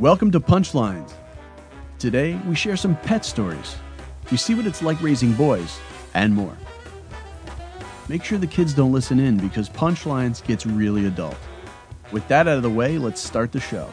Welcome to Punchlines. Today, we share some pet stories. We see what it's like raising boys and more. Make sure the kids don't listen in because Punchlines gets really adult. With that out of the way, let's start the show.